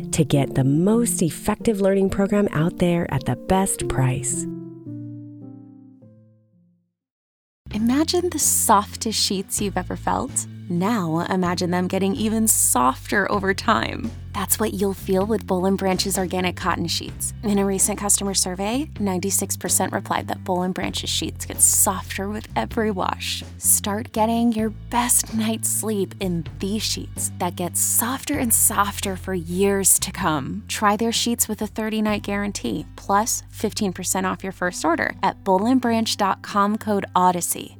to get the most effective learning program out there at the best price. Imagine the softest sheets you've ever felt. Now imagine them getting even softer over time. That's what you'll feel with Boll & Branch's organic cotton sheets. In a recent customer survey, 96% replied that Boll & Branch's sheets get softer with every wash. Start getting your best night's sleep in these sheets that get softer and softer for years to come. Try their sheets with a 30-night guarantee, plus 15% off your first order at bollandbranch.com code ODYSSEY.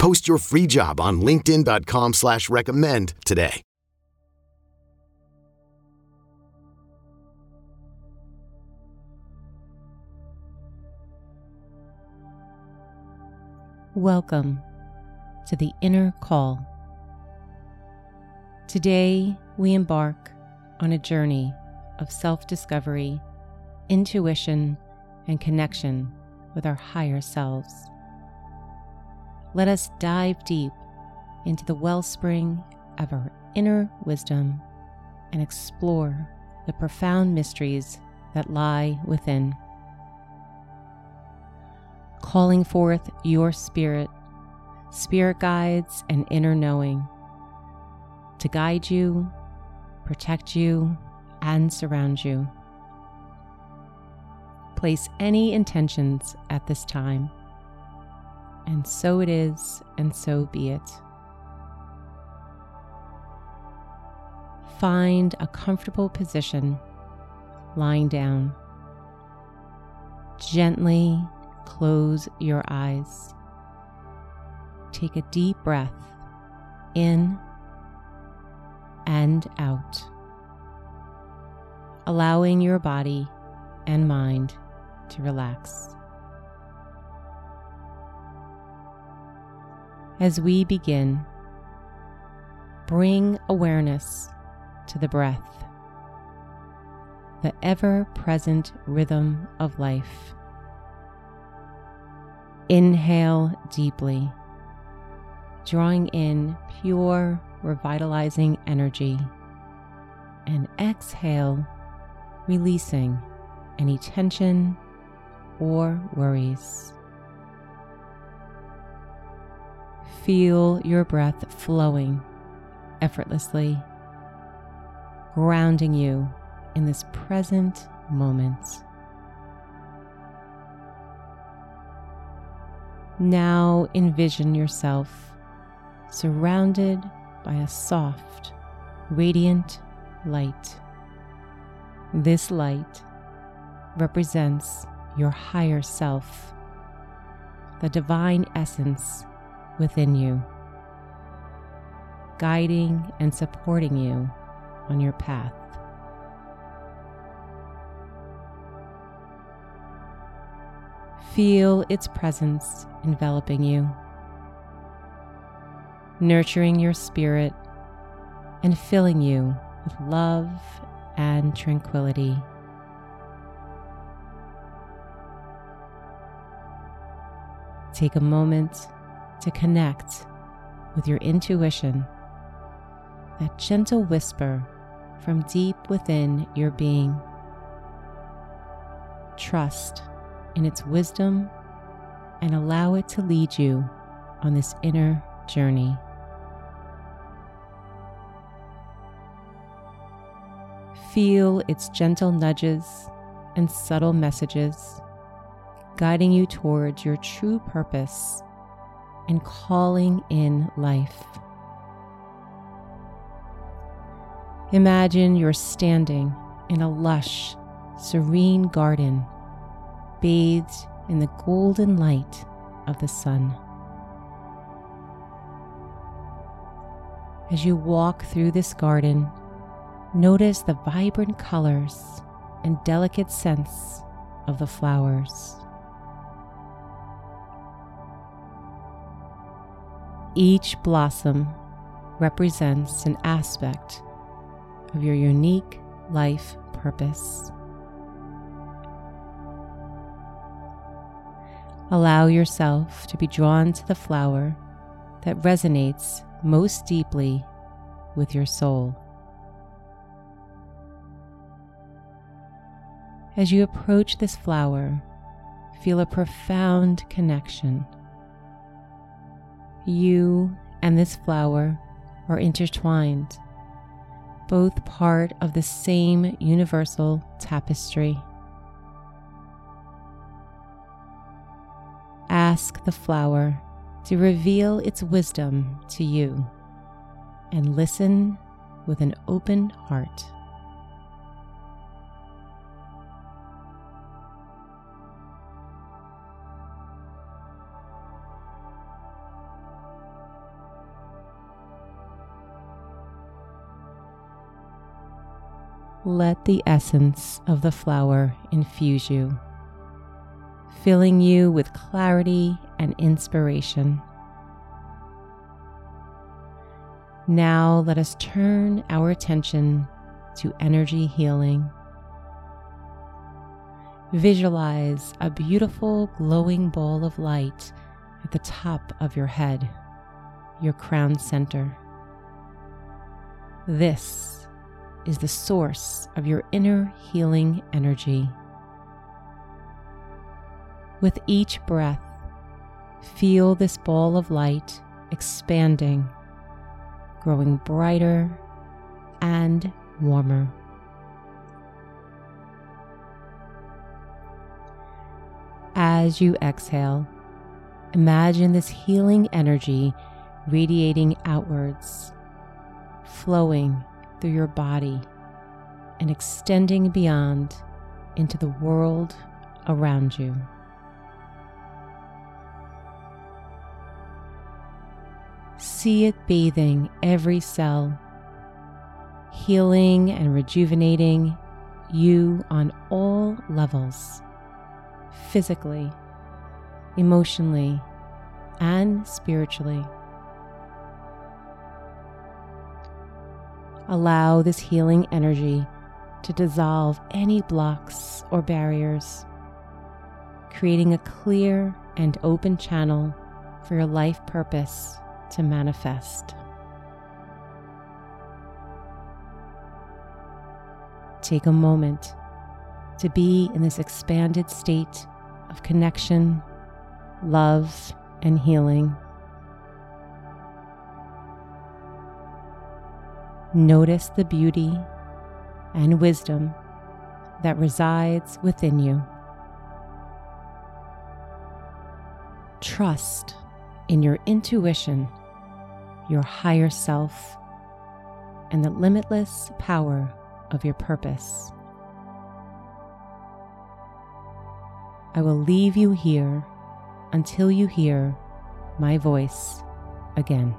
Post your free job on LinkedIn.com slash recommend today. Welcome to the Inner Call. Today, we embark on a journey of self discovery, intuition, and connection with our higher selves. Let us dive deep into the wellspring of our inner wisdom and explore the profound mysteries that lie within. Calling forth your spirit, spirit guides, and inner knowing to guide you, protect you, and surround you. Place any intentions at this time and so it is, and so be it. Find a comfortable position lying down. Gently close your eyes. Take a deep breath in and out, allowing your body and mind to relax. As we begin, bring awareness to the breath, the ever present rhythm of life. Inhale deeply, drawing in pure, revitalizing energy, and exhale, releasing any tension or worries. Feel your breath flowing effortlessly, grounding you in this present moment. Now envision yourself surrounded by a soft, radiant light. This light represents your higher self, the divine essence within you, guiding and supporting you on your path. Feel its presence enveloping you, nurturing your spirit and filling you with love and tranquility. Take a moment to connect with your intuition, that gentle whisper from deep within your being. Trust in its wisdom and allow it to lead you on this inner journey. Feel its gentle nudges and subtle messages, guiding you towards your true purpose and calling in life. Imagine you're standing in a lush, serene garden bathed in the golden light of the sun. As you walk through this garden, notice the vibrant colors and delicate scents of the flowers. Each blossom represents an aspect of your unique life purpose. Allow yourself to be drawn to the flower that resonates most deeply with your soul. As you approach this flower, feel a profound connection. You and this flower are intertwined, both part of the same universal tapestry. ask the flower to reveal its wisdom to you and listen with an open heart. Let the essence of the flower infuse you filling you with clarity and inspiration. Now let us turn our attention to energy healing. Visualize a beautiful glowing ball of light at the top of your head, your crown center. This is the source of your inner healing energy. With each breath, feel this ball of light expanding, growing brighter and warmer. As you exhale, imagine this healing energy radiating outwards, flowing through your body and extending beyond into the world around you. See it bathing every cell, healing and rejuvenating you on all levels physically, emotionally, and spiritually. Allow this healing energy to dissolve any blocks or barriers, creating a clear and open channel for your life purpose to manifest. Take a moment to be in this expanded state of connection, love, and healing. Notice the beauty and wisdom that resides within you. trust in your intuition, your higher self, and the limitless power of your purpose. I will leave you here until you hear my voice again.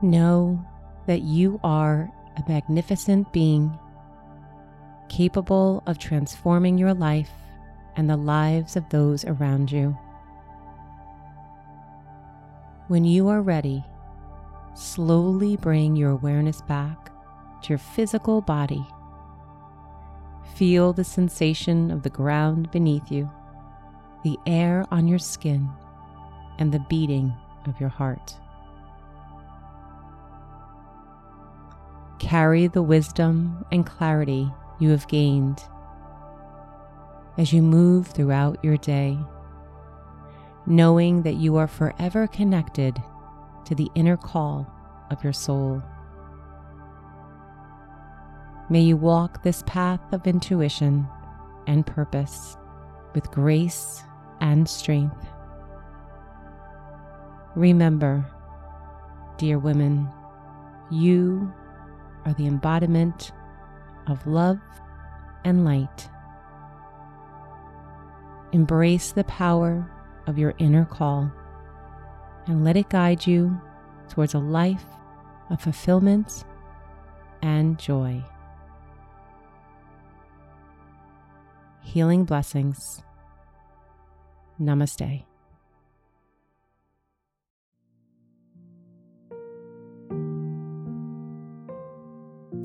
Know that you are a magnificent being capable of transforming your life and the lives of those around you. When you are ready, slowly bring your awareness back to your physical body. Feel the sensation of the ground beneath you, the air on your skin, and the beating of your heart. Carry the wisdom and clarity you have gained as you move throughout your day, knowing that you are forever connected to the inner call of your soul. May you walk this path of intuition and purpose with grace and strength. Remember, dear women, you are the embodiment of love and light. Embrace the power of your inner call and let it guide you towards a life of fulfillment and joy. Healing blessings. Namaste.